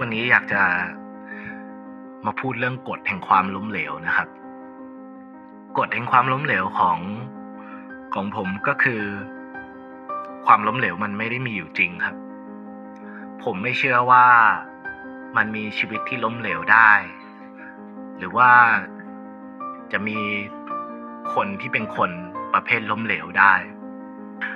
วันนี้อยากจะมาพูดเรื่องกฎแห่งความล้มเหลวนะครับ กฎแห่งความล้มเหลวของของผมก็คือ ความล้มเหลวมันไม่ได้มีอยู่จริงครับ ผมไม่เชื่อว่ามันมีชีวิตที่ล้มเหลวได้ หรือว่าจะมีคนที่เป็นคนประเภทล้มเหลวได้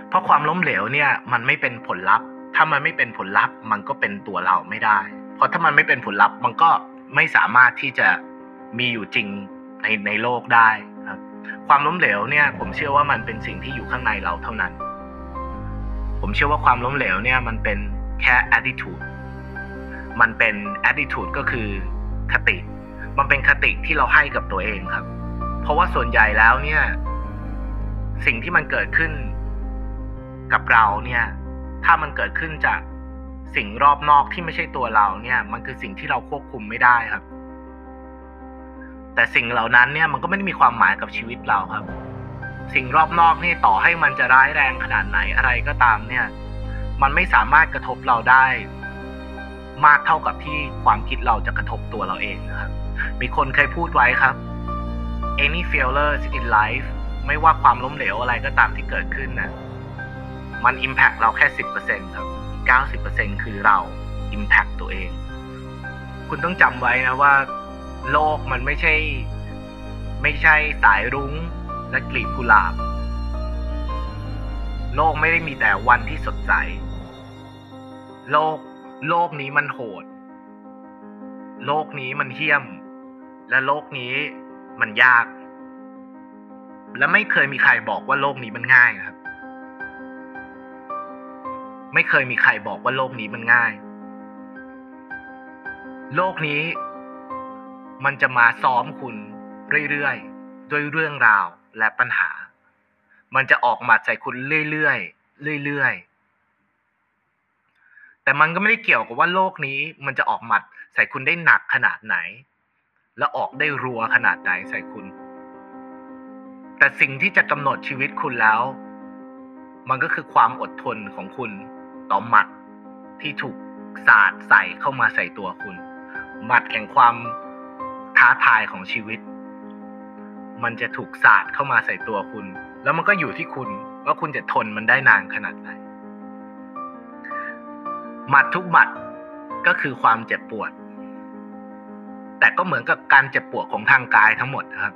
เพราะความล้มเหลวเนี่ย มันไม่เป็นผลลัพธ์ ถ้ามันไม่เป็นผลลัพธ์ มันก็เป็นตัวเราไม่ได้ เพราะถ้ามันไม่เป็นผลลัพธ์ มันก็ไม่สามารถที่จะมีอยู่จริงในในโลกได้ครับ ความล้มเหลวเนี่ย ผมเชื่อว่ามันเป็นสิ่งที่อยู่ข้างในเราเท่านั้น ผมเชื่อว่าความล้มเหลวเนี่ยมันเป็นแค่ attitude มันเป็น attitude ก็คือคติ มันเป็นคติที่เราให้กับตัวเองครับ เพราะว่าส่วนใหญ่แล้วเนี่ย สิ่งที่มันเกิดขึ้นกับเราเนี่ย ถ้ามันเกิดขึ้นจาก สิ่งรอบนอกที่ไม่ใช่ตัวเราเนี่ย มันคือสิ่งที่เราควบคุมไม่ได้ครับ แต่สิ่งเหล่านั้นเนี่ยมันก็ไม่ได้มีความหมายกับชีวิตเราครับ สิ่งรอบนอกนี่ต่อให้มันจะร้ายแรงขนาดไหนอะไรก็ตามเนี่ย มันไม่สามารถกระทบเราได้ มากเท่ากับที่ความคิดเราจะกระทบตัวเราเองนะครับ มีคนเคยพูดไว้ครับ any failures in life ไม่ว่าความล้มเหลวอะไรก็ตามที่เกิดขึ้นนะมัน impact เราแค่ 10%ครับ 90%คือเรา impact ตัวเอง คุณต้องจำไว้นะว่า โลกมันไม่ใช่ ไม่ใช่สายรุ้งและกลีบกุหลาบ โลกไม่ได้มีแต่วันที่สดใส โลกโลกนี้มันโหด โลกนี้มันเหี้ยม และโลกนี้มันยาก และไม่เคยมีใครบอกว่าโลกนี้มันง่ายนะครับ ไม่เคยมีใครบอกว่าโลกนี้มันง่าย โลกนี้ มันจะมาซ้อมคุณเรื่อยๆ ด้วยเรื่องราวและปัญหา มันจะออกหมัดใส่คุณเรื่อยๆ เรื่อยๆ แต่มันก็ไม่ได้เกี่ยวกับว่าโลกนี้ มันจะออกหมัดใส่คุณได้หนักขนาดไหน และออกได้รัวขนาดไหนใส่คุณ แต่สิ่งที่จะกำหนดชีวิตคุณแล้ว มันก็คือความอดทนของคุณ ต่อหมัดที่ถูกสาดใส่เข้ามาใส่ตัวคุณ หมัดแห่งความท้าทายของชีวิต มันจะถูกสาดเข้ามาใส่ตัวคุณ แล้วมันก็อยู่ที่คุณว่าคุณจะทนมันได้นานขนาดไหนหมัดทุกหมัดก็คือความเจ็บปวด แต่ก็เหมือนกับการเจ็บปวดของทางกายทั้งหมดนะครับ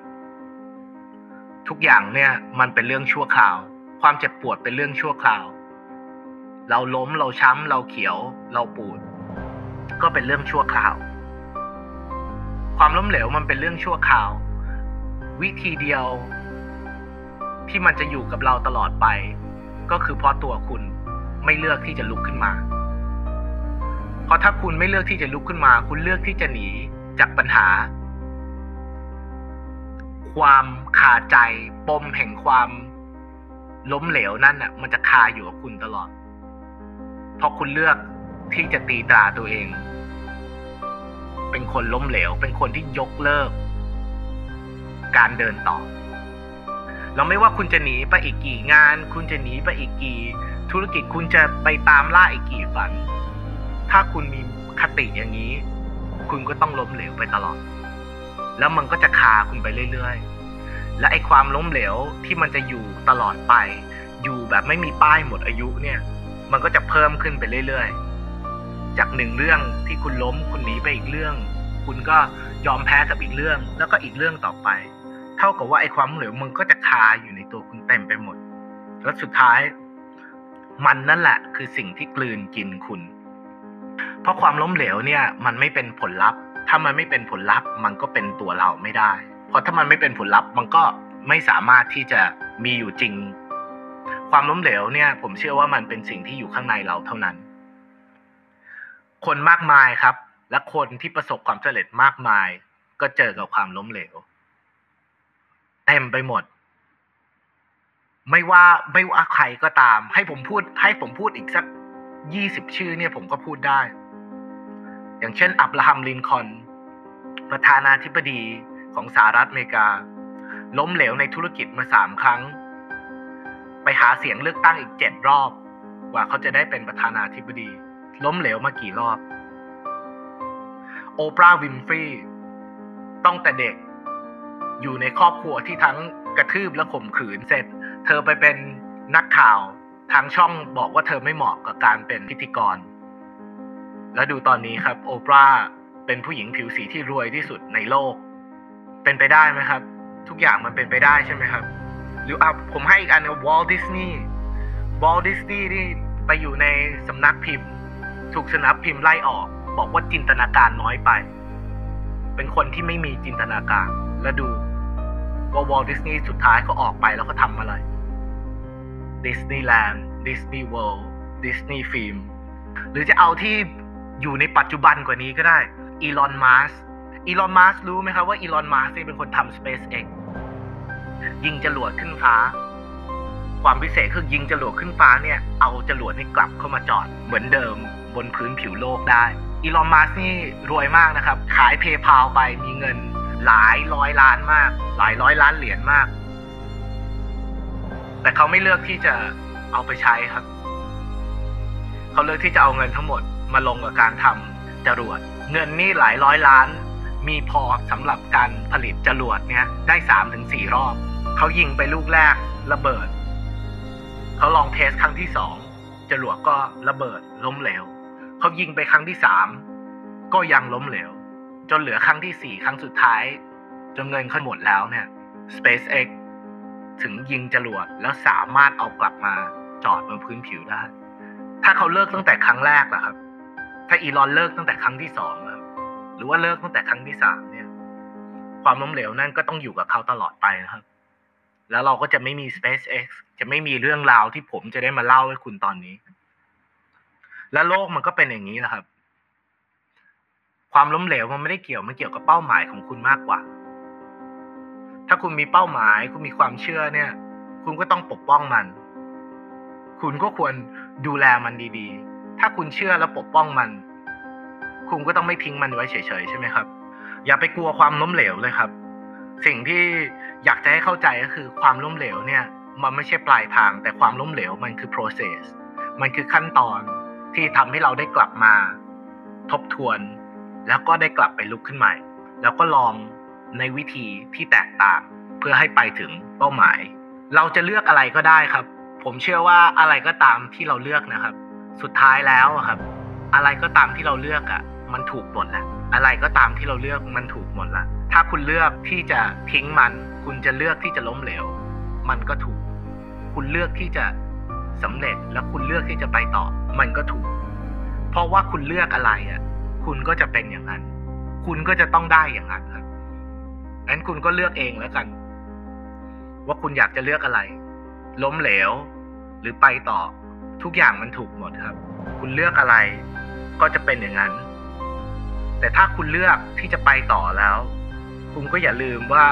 ทุกอย่างเนี่ยมันเป็นเรื่องชั่วคราว ความเจ็บปวดเป็นเรื่องชั่วคราว เราล้มเราช้ำ เราเขียว เราปูด ก็เป็นเรื่องชั่วคราว ความล้มเหลวมันเป็นเรื่องชั่วคราว วิธีเดียว ที่มันจะอยู่กับเราตลอดไป ก็คือเพราะตัวคุณไม่เลือกที่จะลุกขึ้นมา เพราะถ้าคุณไม่เลือกที่จะลุกขึ้นมา คุณเลือกที่จะหนีจากปัญหา ความคาใจปมแห่งความล้มเหลวนั่นน่ะ มันจะคาอยู่กับคุณตลอด เพราะคุณเลือกที่จะตีตราตัวเอง เป็นคนล้มเหลว เป็นคนที่ยกเลิก การเดินต่อ เราไม่ว่าคุณจะหนีไปอีกกี่งาน คุณจะหนีไปอีกกี่ ธุรกิจคุณจะไปตามล่าอีกกี่ฝัน ถ้าคุณมีคติอย่างนี้ คุณก็ต้องล้มเหลวไปตลอด แล้วมันก็จะคาคุณไปเรื่อยๆ และไอ้ความล้มเหลวที่มันจะอยู่ตลอดไป อยู่แบบไม่มีป้ายหมดอายุเนี่ย มันก็จะเพิ่มขึ้นไปเรื่อยๆ จากหนึ่งเรื่องที่คุณล้มคุณหนีไปอีกเรื่อง คุณก็ยอมแพ้กับอีกเรื่อง แล้วก็อีกเรื่องต่อไป เท่ากับว่าไอ้ความล้มเหลวมันก็จะคาอยู่ในตัวคุณเต็มไปหมด แล้วสุดท้าย มันนั่นแหละ คือสิ่งที่กลืนกินคุณ เพราะความล้มเหลวเนี่ย มันไม่เป็นผลลัพธ์ ถ้ามันไม่เป็นผลลัพธ์ มันก็เป็นตัวเราไม่ได้ เพราะถ้ามันไม่เป็นผลลัพธ์ มันก็ไม่สามารถที่จะมีอยู่จริง ความล้มเหลวเนี่ย ผมเชื่อว่ามันเป็นสิ่งที่อยู่ข้างในเราเท่านั้น คนมากมายครับ และคนที่ประสบความสำเร็จมากมาย ก็เจอกับความล้มเหลวเต็มไปหมด ไม่ว่าไม่ว่าใครก็ตาม ให้ผมพูด ให้ผมพูดอีกสักยี่สิบชื่อเนี่ยผมก็พูดได้ อย่างเช่น อับราฮัมลินคอนประธานาธิบดีของสหรัฐอเมริกา ล้มเหลวในธุรกิจมาสามครั้ง ไปหาเสียงเลือกตั้งอีกเจ็ดรอบ กว่าเขาจะได้เป็นประธานาธิบดี ล้มเหลวมากี่รอบ โอปราห์วินฟรีต้องแต่เด็ก อยู่ในครอบครัวที่ทั้งกระทืบและข่มขืนเสร็จ เธอไปเป็นนักข่าวทางช่องบอกว่าเธอไม่เหมาะกับการเป็นพิธีกร แล้วดูตอนนี้ครับ โอปราห์เป็นผู้หญิงผิวสีที่รวยที่สุดในโลก เป็นไปได้ไหมครับ ทุกอย่างมันเป็นไปได้ใช่ไหมครับ หรืออะผมให้อีกอันวอลดิสนีย์วอลดิสนีย์นี่ไปอยู่ในสำนักพิมพ์ ถูกสำนักพิมพ์ไล่ออก บอกว่าจินตนาการน้อยไป เป็นคนที่ไม่มีจินตนาการ แล้วดูว่าวอลดิสนีย์สุดท้ายเขาออกไปแล้วเขาทำอะไรดิสนีย์แลนด์ดิสนีย์เวิลด์ดิสนีย์ฟิล์มหรือจะเอาที่อยู่ในปัจจุบันกว่านี้ก็ได้อีลอนมัสก์อีลอนมัสก์รู้ไหมครับว่าอีลอนมัสก์เป็นคนทำ SpaceX ยิงจรวดขึ้นฟ้า ความพิเศษคือยิงจรวดขึ้นฟ้าเนี่ย เอาจรวดให้กลับเข้ามาจอดเหมือนเดิมบนพื้นผิวโลกได้อีลอนมัสก์นี่รวยมากนะครับ ขาย PayPal ไปมีเงินหลายร้อยล้านมาก หลายร้อยล้านเหรียญมาก แต่เขาไม่เลือกที่จะเอาไปใช้ครับ เขาเลือกที่จะเอาเงินทั้งหมดมาลงกับการทำจรวด เงินนี่หลายร้อยล้าน มีพอสำหรับการผลิตจรวดเนี่ยได้สามถึงสี่รอบ เขายิงไปลูกแรกระเบิด เขาลองเทสครั้งที่สองจรวดก็ระเบิดล้มเหลว เขายิงไปครั้งที่สามก็ยังล้มเหลว จนเหลือครั้งที่สี่ครั้งสุดท้าย จนเงินเขาหมดแล้วเนี่ย SpaceX ถึงยิงจรวดแล้วสามารถเอากลับมาจอดบนพื้นผิวได้ ถ้าเขาเลิกตั้งแต่ครั้งแรกล่ะครับ ถ้าอีลอนเลิกตั้งแต่ครั้งที่สองหรือว่าเลิกตั้งแต่ครั้งที่สามเนี่ย ความล้มเหลวนั่นก็ต้องอยู่กับเขาตลอดไปนะครับ แล้วเราก็จะไม่มี SpaceX จะไม่มีเรื่องราวที่ผมจะได้มาเล่าให้คุณตอนนี้ และโลกมันก็เป็นอย่างนี้แหละครับ ความล้มเหลวมันไม่ได้เกี่ยวมันเกี่ยวกับเป้าหมายของคุณมากกว่า ถ้าคุณมีเป้าหมาย คุณมีความเชื่อเนี่ย คุณก็ต้องปกป้องมัน คุณก็ควรดูแลมันดีๆ ถ้าคุณเชื่อและปกป้องมัน คุณก็ต้องไม่ทิ้งมันไว้เฉยๆใช่ไหมครับ อย่าไปกลัวความล้มเหลวเลยครับ สิ่งที่ อยากจะให้เข้าใจก็คือความล้มเหลวเนี่ยมันไม่ใช่ปลายทาง แต่ความล้มเหลวมันคือ process มันคือขั้นตอนที่ทำให้เราได้กลับมาทบทวน แล้วก็ได้กลับไปลุกขึ้นใหม่ แล้วก็ลองในวิธีที่แตกต่างเพื่อให้ไปถึงเป้าหมาย เราจะเลือกอะไรก็ได้ครับ ผมเชื่อว่าอะไรก็ตามที่เราเลือกนะครับ สุดท้ายแล้วครับ อะไรก็ตามที่เราเลือกอะมันถูกหมดแหละอะไรก็ตามที่เราเลือกมันถูกหมดละ ถ้าคุณเลือกที่จะทิ้งมัน คุณจะเลือกที่จะล้มเหลว มันก็ถูก คุณเลือกที่จะสำเร็จแล้วคุณเลือกที่จะไปต่อ มันก็ถูก เพราะว่าคุณเลือกอะไรอะ คุณก็จะเป็นอย่างนั้น คุณก็จะต้องได้อย่างนั้นครับงั้นคุณก็เลือกเองแล้วกัน ว่าคุณอยากจะเลือกอะไร ล้มเหลว หรือไปต่อ ทุกอย่างมันถูกหมดครับ คุณเลือกอะไร ก็จะเป็นอย่างนั้น แต่ถ้าคุณเลือกที่จะไปต่อแล้ว คุณก็อย่าลืมว่า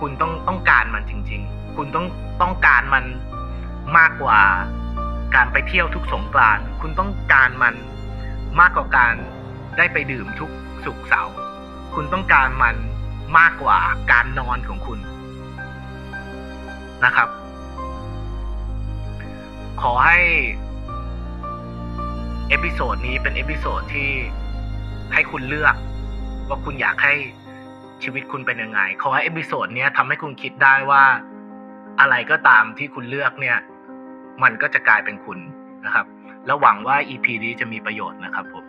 คุณต้องต้องการมันจริง ๆ คุณต้องต้องการมันมากกว่าการไปเที่ยวทุกสงกรานต์คุณต้องการมันมากกว่าการได้ไปดื่มทุกสุกเสาร์คุณต้องการมันมากกว่าการนอนของคุณนะครับ ขอให้ episode นี้เป็น episode ที่ให้คุณเลือกว่าคุณอยากให้ ชีวิตคุณเป็นยังไง ขอให้ episode นี้ทำให้คุณคิดได้ว่า อะไรก็ตามที่คุณเลือกเนี่ย มันก็จะกลายเป็นคุณนะครับ แล้วหวังว่า EP นี้จะมีประโยชน์นะครับผม